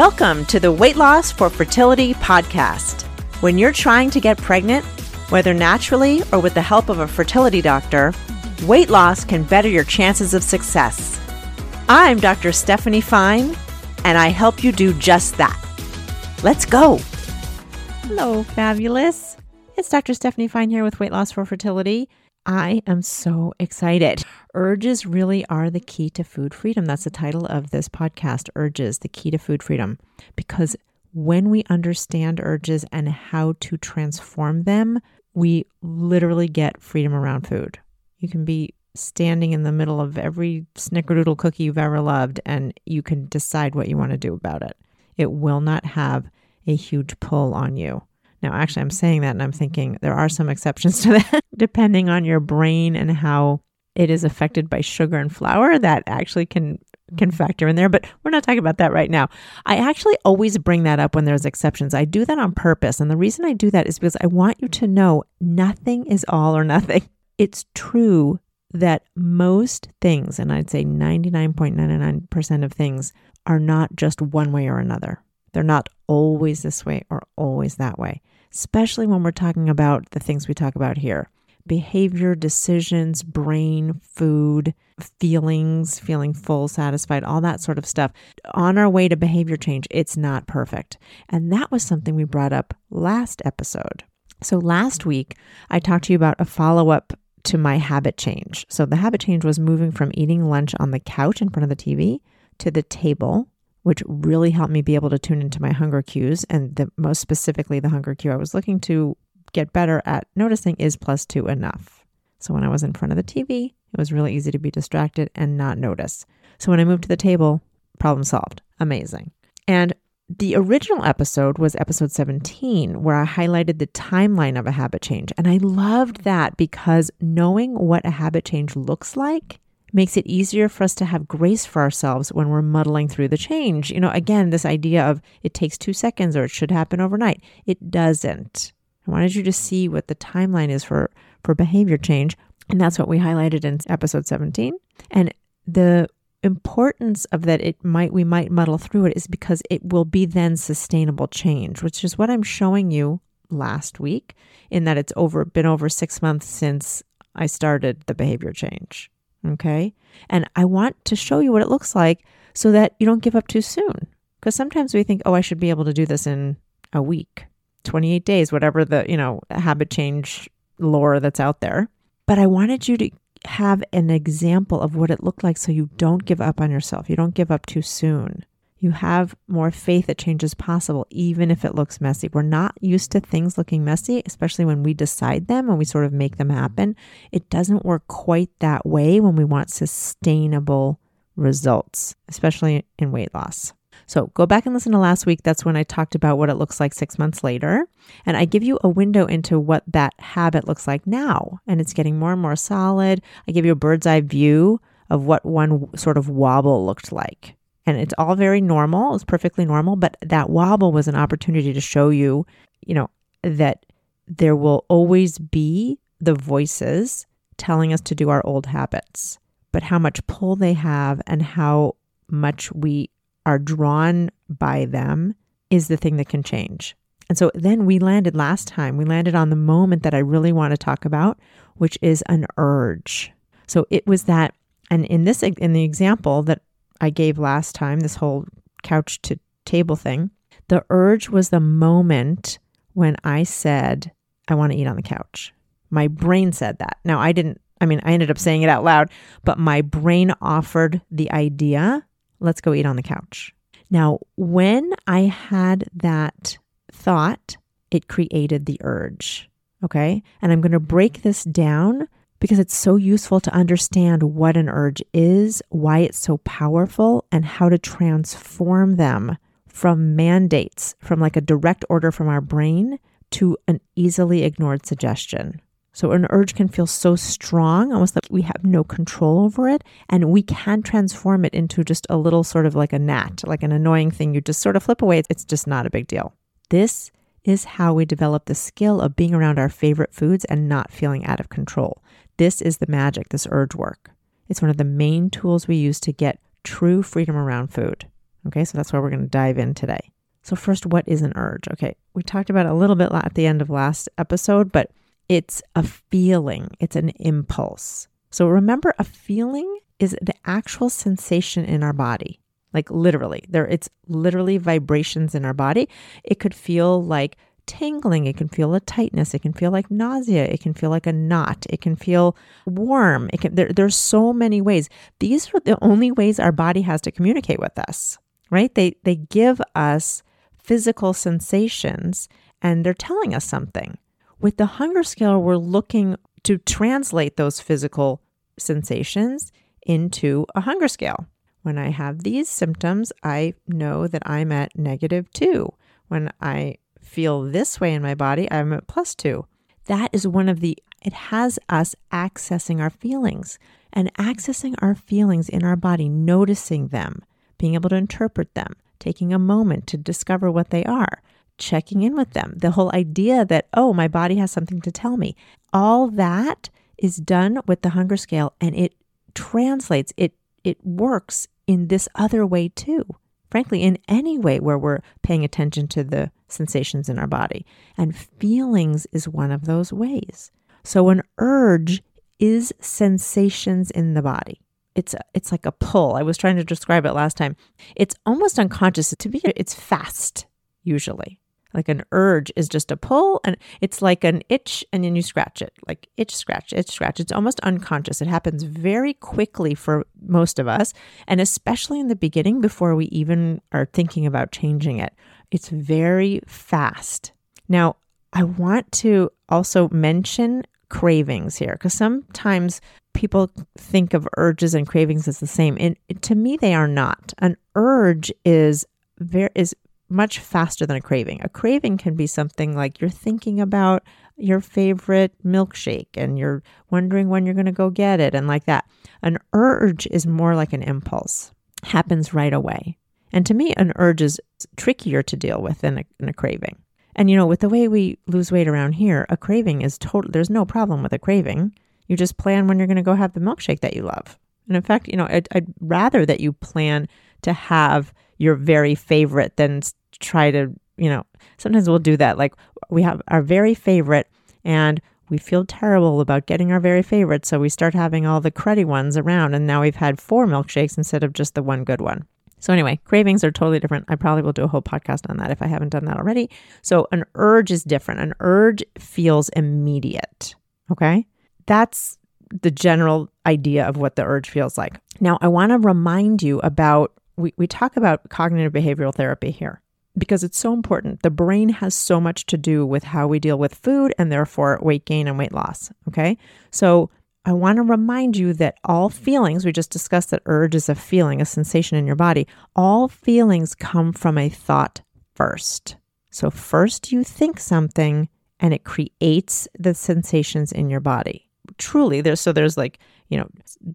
Welcome to the Weight Loss for Fertility podcast. When you're trying to get pregnant, whether naturally or with the help of a fertility doctor, weight loss can better your chances of success. I'm Dr. Stephanie Fein, and I help you do just that. Let's go. Hello, fabulous. It's Dr. Stephanie Fein here with Weight Loss for Fertility. I am so excited. Urges really are the key to food freedom. That's the title of this podcast Urges, the key to food freedom. Because when we understand urges and how to transform them, we literally get freedom around food. You can be standing in the middle of every snickerdoodle cookie you've ever loved, and you can decide what you want to do about it. It will not have a huge pull on you. Now, actually, I'm saying that and I'm thinking there are some exceptions to that, depending on your brain and how it is affected by sugar and flour. That actually can can factor in there, but we're not talking about that right now. I actually always bring that up when there's exceptions. I do that on purpose. And the reason I do that is because I want you to know nothing is all or nothing. It's true that most things, and I'd say 99.99% of things, are not just one way or another. They're not always this way or always that way, especially when we're talking about the things we talk about here behavior, decisions, brain, food, feelings, feeling full, satisfied, all that sort of stuff. On our way to behavior change, it's not perfect. And that was something we brought up last episode. So last week, I talked to you about a follow up to my habit change. So the habit change was moving from eating lunch on the couch in front of the TV to the table which really helped me be able to tune into my hunger cues. And the most specifically, the hunger cue I was looking to get better at noticing is plus two enough. So when I was in front of the TV, it was really easy to be distracted and not notice. So when I moved to the table, problem solved. Amazing. And the original episode was episode 17, where I highlighted the timeline of a habit change. And I loved that because knowing what a habit change looks like makes it easier for us to have grace for ourselves when we're muddling through the change. You know, again, this idea of it takes two seconds or it should happen overnight. It doesn't. I wanted you to see what the timeline is for, for behavior change. And that's what we highlighted in episode 17. And the importance of that it might we might muddle through it is because it will be then sustainable change, which is what I'm showing you last week in that it's over been over 6 months since I started the behavior change. Okay. And I want to show you what it looks like so that you don't give up too soon. Because sometimes we think, oh, I should be able to do this in a week, 28 days, whatever the, you know, habit change lore that's out there. But I wanted you to have an example of what it looked like so you don't give up on yourself. You don't give up too soon you have more faith that change is possible, even if it looks messy. We're not used to things looking messy, especially when we decide them and we sort of make them happen. It doesn't work quite that way when we want sustainable results, especially in weight loss. So go back and listen to last week. That's when I talked about what it looks like six months later. And I give you a window into what that habit looks like now. And it's getting more and more solid. I give you a bird's eye view of what one sort of wobble looked like and it's all very normal. It's perfectly normal. But that wobble was an opportunity to show you, you know, that there will always be the voices telling us to do our old habits, but how much pull they have and how much we are drawn by them is the thing that can change. And so then we landed last time, we landed on the moment that I really want to talk about, which is an urge. So it was that, and in this, in the example that I gave last time, this whole couch to table thing, the urge was the moment when I said, I want to eat on the couch. My brain said that. Now, I didn't, I mean, I ended up saying it out loud, but my brain offered the idea, let's go eat on the couch. Now, when I had that thought, it created the urge. Okay. And I'm going to break this down because it's so useful to understand what an urge is, why it's so powerful, and how to transform them from mandates, from like a direct order from our brain to an easily ignored suggestion. So, an urge can feel so strong, almost like we have no control over it. And we can transform it into just a little sort of like a gnat, like an annoying thing you just sort of flip away. It's just not a big deal. This is how we develop the skill of being around our favorite foods and not feeling out of control. This is the magic, this urge work. It's one of the main tools we use to get true freedom around food. Okay, so that's where we're going to dive in today. So, first, what is an urge? Okay, we talked about a little bit at the end of last episode, but it's a feeling, it's an impulse. So, remember, a feeling is an actual sensation in our body, like literally. There, it's literally vibrations in our body. It could feel like tingling. It can feel a tightness. It can feel like nausea. It can feel like a knot. It can feel warm. It can, there, there's so many ways. These are the only ways our body has to communicate with us, right? They, they give us physical sensations and they're telling us something. With the hunger scale, we're looking to translate those physical sensations into a hunger scale. When I have these symptoms, I know that I'm at negative two. When I feel this way in my body, I'm at plus two. That is one of the, it has us accessing our feelings and accessing our feelings in our body, noticing them, being able to interpret them, taking a moment to discover what they are, checking in with them. The whole idea that, oh, my body has something to tell me. All that is done with the hunger scale and it translates, it it works in this other way too frankly, in any way where we're paying attention to the sensations in our body. And feelings is one of those ways. So an urge is sensations in the body. It's a, it's like a pull. I was trying to describe it last time. It's almost unconscious. To me, it's fast usually. Like an urge is just a pull and it's like an itch and then you scratch it. Like itch, scratch, itch, scratch. It's almost unconscious. It happens very quickly for most of us. And especially in the beginning before we even are thinking about changing it. It's very fast. Now, I want to also mention cravings here because sometimes people think of urges and cravings as the same. And to me, they are not. An urge is very is much faster than a craving. A craving can be something like you're thinking about your favorite milkshake and you're wondering when you're going to go get it and like that. An urge is more like an impulse, happens right away. And to me, an urge is trickier to deal with than a, than a craving. And you know, with the way we lose weight around here, a craving is total, there's no problem with a craving. You just plan when you're going to go have the milkshake that you love. And in fact, you know, I'd, I'd rather that you plan to have your very favorite than try to, you know, sometimes we'll do that. Like we have our very favorite and we feel terrible about getting our very favorite. So we start having all the cruddy ones around. And now we've had four milkshakes instead of just the one good one. So, anyway, cravings are totally different. I probably will do a whole podcast on that if I haven't done that already. So, an urge is different. An urge feels immediate. Okay. That's the general idea of what the urge feels like. Now, I want to remind you about we, we talk about cognitive behavioral therapy here because it's so important. The brain has so much to do with how we deal with food and therefore weight gain and weight loss. Okay. So I want to remind you that all feelings, we just discussed that urge is a feeling, a sensation in your body. All feelings come from a thought first. So first you think something and it creates the sensations in your body. Truly, there's so there's like, you know,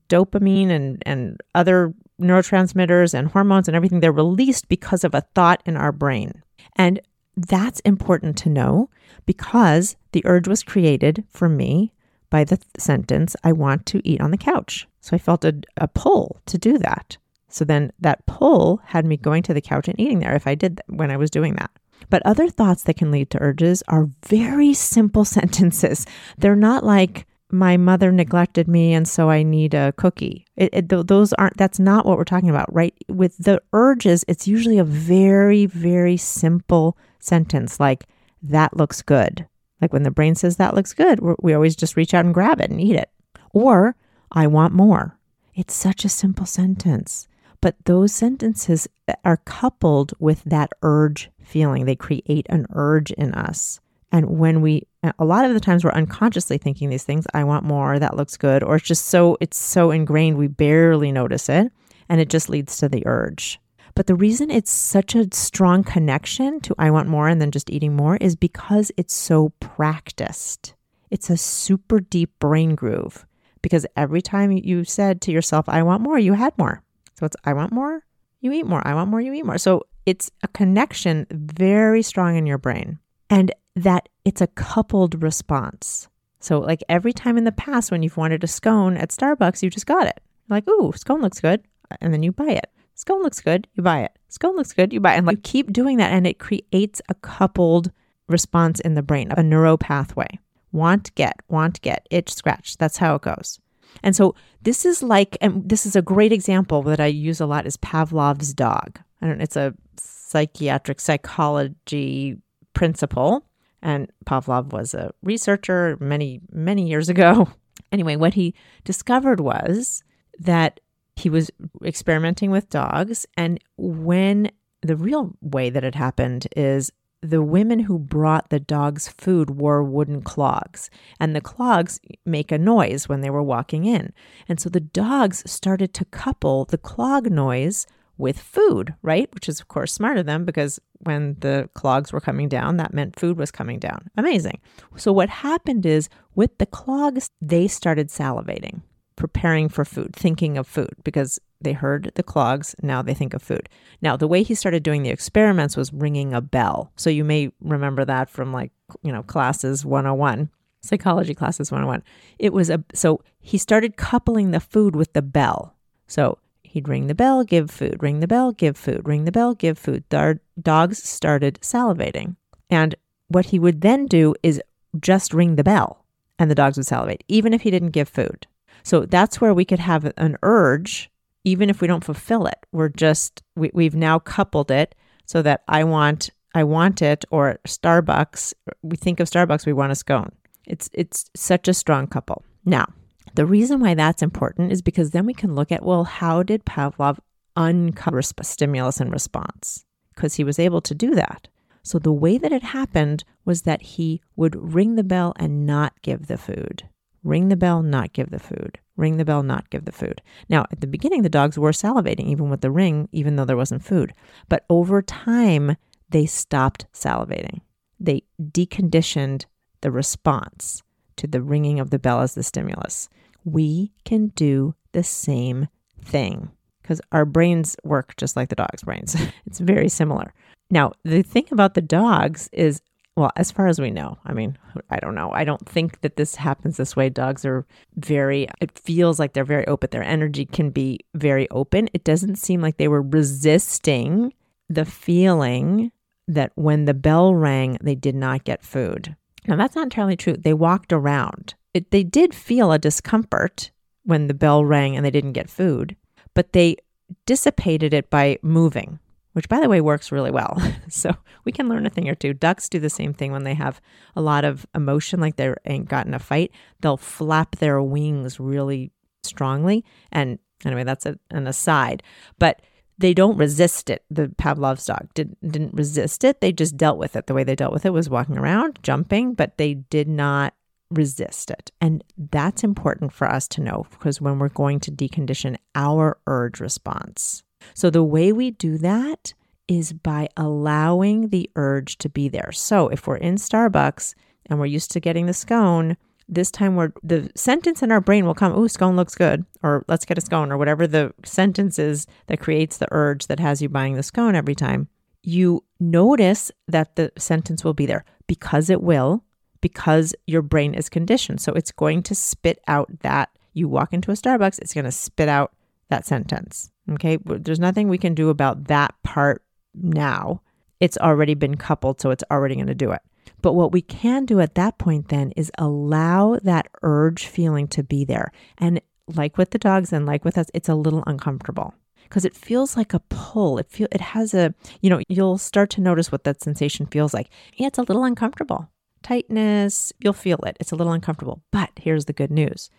dopamine and and other neurotransmitters and hormones and everything, they're released because of a thought in our brain. And that's important to know because the urge was created for me by the th- sentence, I want to eat on the couch. So I felt a, a pull to do that. So then that pull had me going to the couch and eating there if I did th- when I was doing that. But other thoughts that can lead to urges are very simple sentences. They're not like, my mother neglected me and so I need a cookie. It, it, those aren't, that's not what we're talking about, right? With the urges, it's usually a very, very simple sentence like, that looks good. Like when the brain says that looks good, we always just reach out and grab it and eat it. Or, I want more. It's such a simple sentence. But those sentences are coupled with that urge feeling. They create an urge in us. And when we, a lot of the times we're unconsciously thinking these things, I want more, that looks good, or it's just so, it's so ingrained, we barely notice it. And it just leads to the urge. But the reason it's such a strong connection to I want more and then just eating more is because it's so practiced. It's a super deep brain groove because every time you said to yourself, I want more, you had more. So it's I want more, you eat more. I want more, you eat more. So it's a connection very strong in your brain. And that it's a coupled response. So, like every time in the past when you've wanted a scone at Starbucks, you just got it. Like, ooh, scone looks good. And then you buy it. Scone looks good, you buy it. Scone looks good, you buy it. And like keep doing that and it creates a coupled response in the brain, a neuro pathway. Want, get, want, get, itch, scratch. That's how it goes. And so this is like, and this is a great example that I use a lot is Pavlov's dog. I don't it's a psychiatric psychology principle. And Pavlov was a researcher many, many years ago. Anyway, what he discovered was that he was experimenting with dogs. And when the real way that it happened is the women who brought the dogs food wore wooden clogs, and the clogs make a noise when they were walking in. And so the dogs started to couple the clog noise with food, right? Which is, of course, smart of them because when the clogs were coming down, that meant food was coming down. Amazing. So, what happened is with the clogs, they started salivating, preparing for food, thinking of food because they heard the clogs. Now they think of food. Now, the way he started doing the experiments was ringing a bell. So, you may remember that from like, you know, classes 101 psychology classes 101 it was a so he started coupling the food with the bell so He'd ring the bell, give food, ring the bell, give food, ring the bell, give food. Our dogs started salivating. And what he would then do is just ring the bell and the dogs would salivate, even if he didn't give food. So that's where we could have an urge, even if we don't fulfill it. We're just, we, we've now coupled it so that I want, I want it, or Starbucks, we think of Starbucks, we want a scone. It's, it's such a strong couple. Now, the reason why that's important is because then we can look at well, how did Pavlov uncover stimulus and response? Because he was able to do that. So the way that it happened was that he would ring the bell and not give the food. Ring the bell, not give the food. Ring the bell, not give the food. Now, at the beginning, the dogs were salivating, even with the ring, even though there wasn't food. But over time, they stopped salivating. They deconditioned the response to the ringing of the bell as the stimulus we can do the same thing because our brains work just like the dog's brains. it's very similar. Now, the thing about the dogs is, well, as far as we know, I mean, I don't know. I don't think that this happens this way. Dogs are very, it feels like they're very open. Their energy can be very open. It doesn't seem like they were resisting the feeling that when the bell rang, they did not get food. Now, that's not entirely true. They walked around it, they did feel a discomfort when the bell rang and they didn't get food, but they dissipated it by moving, which by the way works really well. so we can learn a thing or two. Ducks do the same thing when they have a lot of emotion, like they ain't gotten a fight. They'll flap their wings really strongly. And anyway, that's a, an aside. But they don't resist it. The Pavlov's dog did, didn't resist it. They just dealt with it. The way they dealt with it was walking around, jumping, but they did not resist it. And that's important for us to know because when we're going to decondition our urge response. So the way we do that is by allowing the urge to be there. So if we're in Starbucks and we're used to getting the scone, this time we're the sentence in our brain will come, "Oh, scone looks good," or "Let's get a scone," or whatever the sentence is that creates the urge that has you buying the scone every time. You notice that the sentence will be there because it will because your brain is conditioned. So it's going to spit out that you walk into a Starbucks, it's going to spit out that sentence. Okay. There's nothing we can do about that part now. It's already been coupled, so it's already going to do it. But what we can do at that point then is allow that urge feeling to be there. And like with the dogs and like with us, it's a little uncomfortable because it feels like a pull. It feel it has a, you know, you'll start to notice what that sensation feels like. Yeah, it's a little uncomfortable tightness. You'll feel it. It's a little uncomfortable. But here's the good news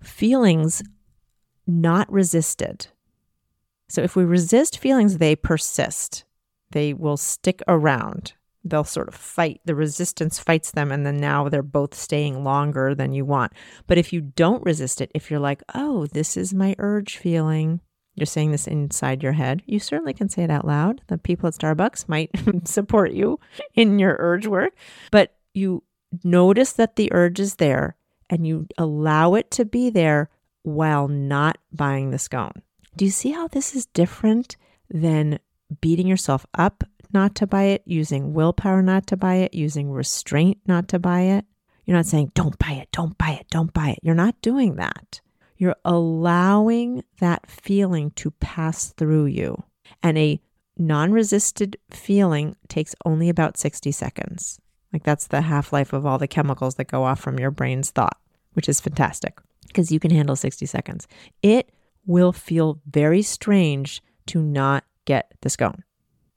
feelings not resisted. So if we resist feelings, they persist, they will stick around. They'll sort of fight. The resistance fights them, and then now they're both staying longer than you want. But if you don't resist it, if you're like, oh, this is my urge feeling, you're saying this inside your head. You certainly can say it out loud. The people at Starbucks might support you in your urge work, but you notice that the urge is there and you allow it to be there while not buying the scone. Do you see how this is different than beating yourself up not to buy it, using willpower not to buy it, using restraint not to buy it? You're not saying, don't buy it, don't buy it, don't buy it. You're not doing that. You're allowing that feeling to pass through you. And a non resisted feeling takes only about 60 seconds. Like that's the half life of all the chemicals that go off from your brain's thought, which is fantastic because you can handle 60 seconds. It will feel very strange to not get the scone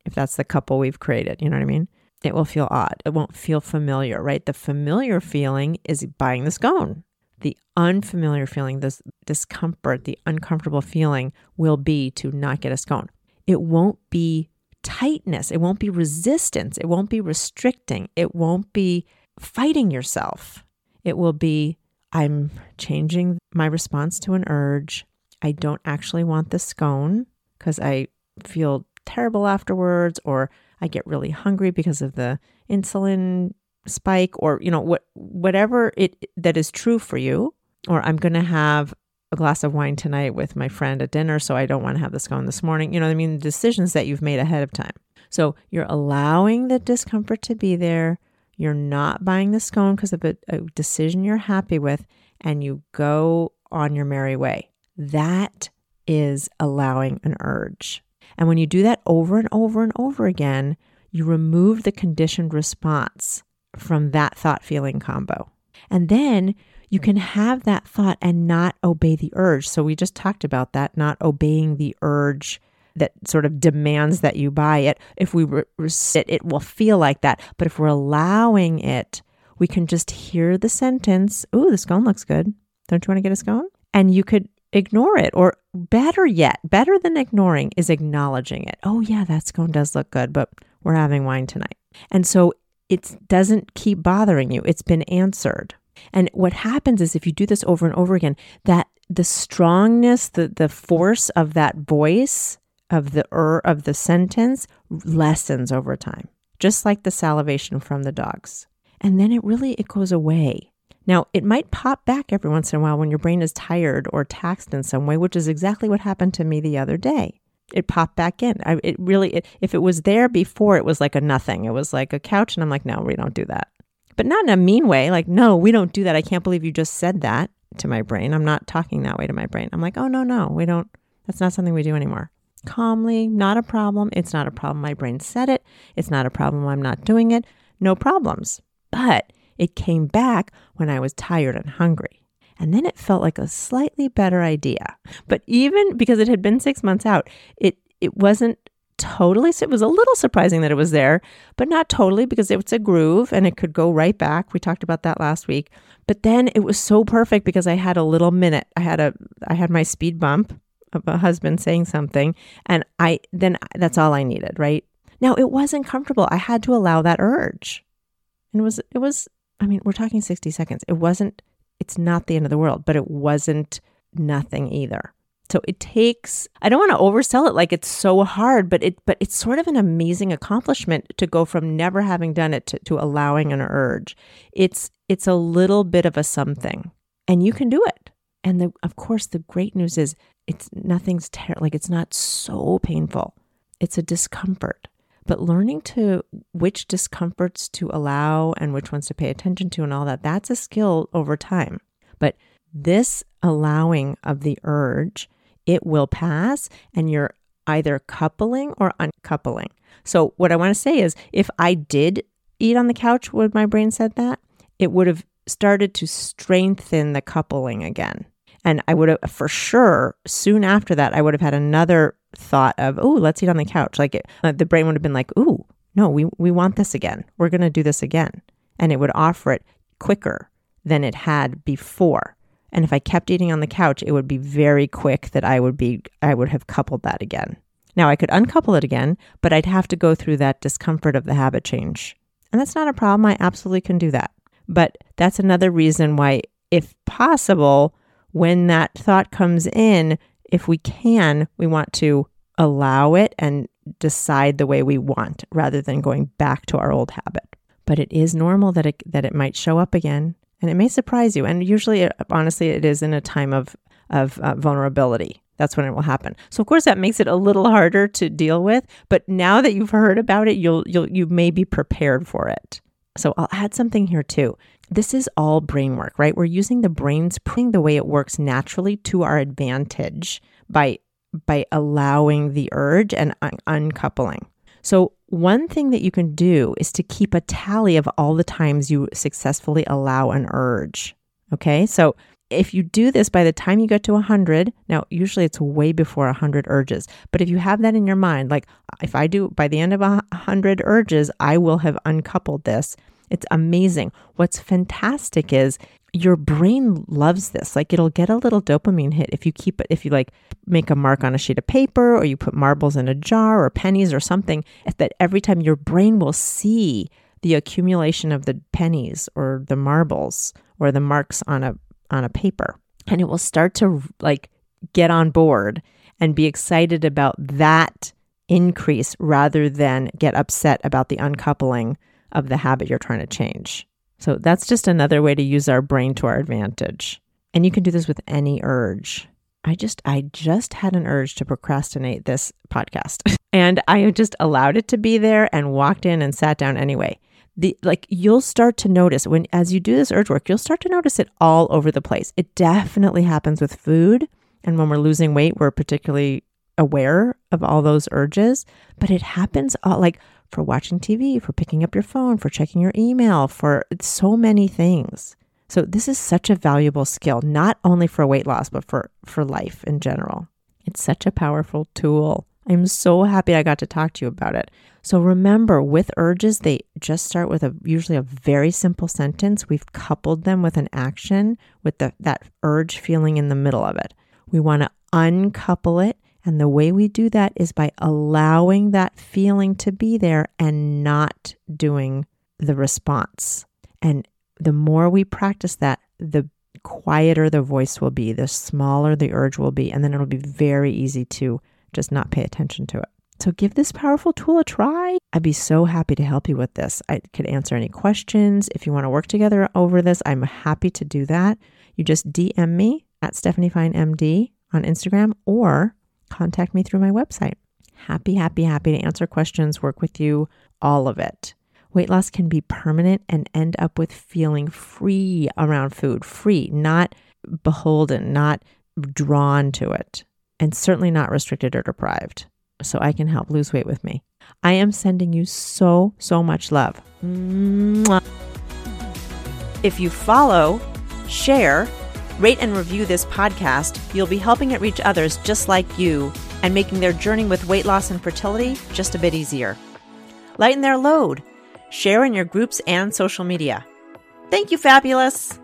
if that's the couple we've created. You know what I mean? It will feel odd. It won't feel familiar, right? The familiar feeling is buying the scone. The unfamiliar feeling, this discomfort, the uncomfortable feeling will be to not get a scone. It won't be tightness. It won't be resistance. It won't be restricting. It won't be fighting yourself. It will be I'm changing my response to an urge. I don't actually want the scone because I feel terrible afterwards or I get really hungry because of the insulin spike or you know what whatever it that is true for you or I'm going to have a glass of wine tonight with my friend at dinner so I don't want to have the scone this morning. You know what I mean? The Decisions that you've made ahead of time. So you're allowing the discomfort to be there. You're not buying the scone because of a, a decision you're happy with and you go on your merry way. That is allowing an urge. And when you do that over and over and over again, you remove the conditioned response from that thought feeling combo. And then you can have that thought and not obey the urge. So we just talked about that, not obeying the urge that sort of demands that you buy it. If we sit, it will feel like that. But if we're allowing it, we can just hear the sentence, Ooh, the scone looks good. Don't you want to get a scone? And you could ignore it. Or better yet, better than ignoring is acknowledging it. Oh, yeah, that scone does look good, but we're having wine tonight. And so it doesn't keep bothering you. It's been answered. And what happens is if you do this over and over again, that the strongness, the, the force of that voice of the er of the sentence lessens over time, just like the salivation from the dogs. And then it really it goes away. Now, it might pop back every once in a while when your brain is tired or taxed in some way, which is exactly what happened to me the other day. It popped back in. I, it really, it, if it was there before, it was like a nothing. It was like a couch, and I'm like, no, we don't do that. But not in a mean way. Like, no, we don't do that. I can't believe you just said that to my brain. I'm not talking that way to my brain. I'm like, oh, no, no, we don't. That's not something we do anymore. Calmly, not a problem. It's not a problem. My brain said it. It's not a problem. I'm not doing it. No problems. But it came back when I was tired and hungry. And then it felt like a slightly better idea. But even because it had been six months out, it, it wasn't totally, it was a little surprising that it was there, but not totally because it's a groove and it could go right back. We talked about that last week. But then it was so perfect because I had a little minute. I had a, I had my speed bump of a husband saying something and I, then that's all I needed, right? Now it wasn't comfortable. I had to allow that urge. And it was, it was I mean, we're talking 60 seconds. It wasn't, it's not the end of the world, but it wasn't nothing either. So it takes I don't want to oversell it like it's so hard, but it but it's sort of an amazing accomplishment to go from never having done it to, to allowing an urge. It's it's a little bit of a something. And you can do it. And the, of course the great news is it's nothing's ter- like it's not so painful. It's a discomfort but learning to which discomforts to allow and which ones to pay attention to and all that that's a skill over time. But this allowing of the urge it will pass and you're either coupling or uncoupling. So what i want to say is if i did eat on the couch when my brain said that it would have started to strengthen the coupling again. And I would have, for sure, soon after that, I would have had another thought of, oh, let's eat on the couch. Like it, uh, the brain would have been like, ooh, no, we, we want this again. We're going to do this again. And it would offer it quicker than it had before. And if I kept eating on the couch, it would be very quick that I would be, I would have coupled that again. Now I could uncouple it again, but I'd have to go through that discomfort of the habit change. And that's not a problem. I absolutely can do that. But that's another reason why, if possible, when that thought comes in, if we can, we want to allow it and decide the way we want rather than going back to our old habit. But it is normal that it that it might show up again and it may surprise you. And usually honestly it is in a time of of uh, vulnerability. That's when it will happen. So of course that makes it a little harder to deal with, but now that you've heard about it, you'll you'll you may be prepared for it. So I'll add something here too. This is all brain work, right? We're using the brain's putting the way it works naturally to our advantage by by allowing the urge and un- uncoupling. So one thing that you can do is to keep a tally of all the times you successfully allow an urge. Okay? So if you do this by the time you get to 100, now usually it's way before 100 urges, but if you have that in your mind, like if I do by the end of 100 urges, I will have uncoupled this it's amazing. What's fantastic is your brain loves this. Like it'll get a little dopamine hit if you keep it, if you like make a mark on a sheet of paper or you put marbles in a jar or pennies or something, that every time your brain will see the accumulation of the pennies or the marbles or the marks on a on a paper and it will start to like get on board and be excited about that increase rather than get upset about the uncoupling of the habit you're trying to change. So that's just another way to use our brain to our advantage. And you can do this with any urge. I just I just had an urge to procrastinate this podcast. and I just allowed it to be there and walked in and sat down anyway. The like you'll start to notice when as you do this urge work, you'll start to notice it all over the place. It definitely happens with food and when we're losing weight, we're particularly aware of all those urges, but it happens all like for watching TV, for picking up your phone, for checking your email, for so many things. So this is such a valuable skill, not only for weight loss, but for, for life in general. It's such a powerful tool. I'm so happy I got to talk to you about it. So remember, with urges, they just start with a usually a very simple sentence. We've coupled them with an action with the, that urge feeling in the middle of it. We want to uncouple it and the way we do that is by allowing that feeling to be there and not doing the response. And the more we practice that, the quieter the voice will be, the smaller the urge will be, and then it'll be very easy to just not pay attention to it. So give this powerful tool a try. I'd be so happy to help you with this. I could answer any questions. If you want to work together over this, I'm happy to do that. You just DM me at Stephanie Fein MD on Instagram or contact me through my website. Happy, happy, happy to answer questions, work with you, all of it. Weight loss can be permanent and end up with feeling free around food, free, not beholden, not drawn to it, and certainly not restricted or deprived. So I can help lose weight with me. I am sending you so, so much love. Mwah. If you follow, share, Rate and review this podcast. You'll be helping it reach others just like you and making their journey with weight loss and fertility just a bit easier. Lighten their load. Share in your groups and social media. Thank you, Fabulous.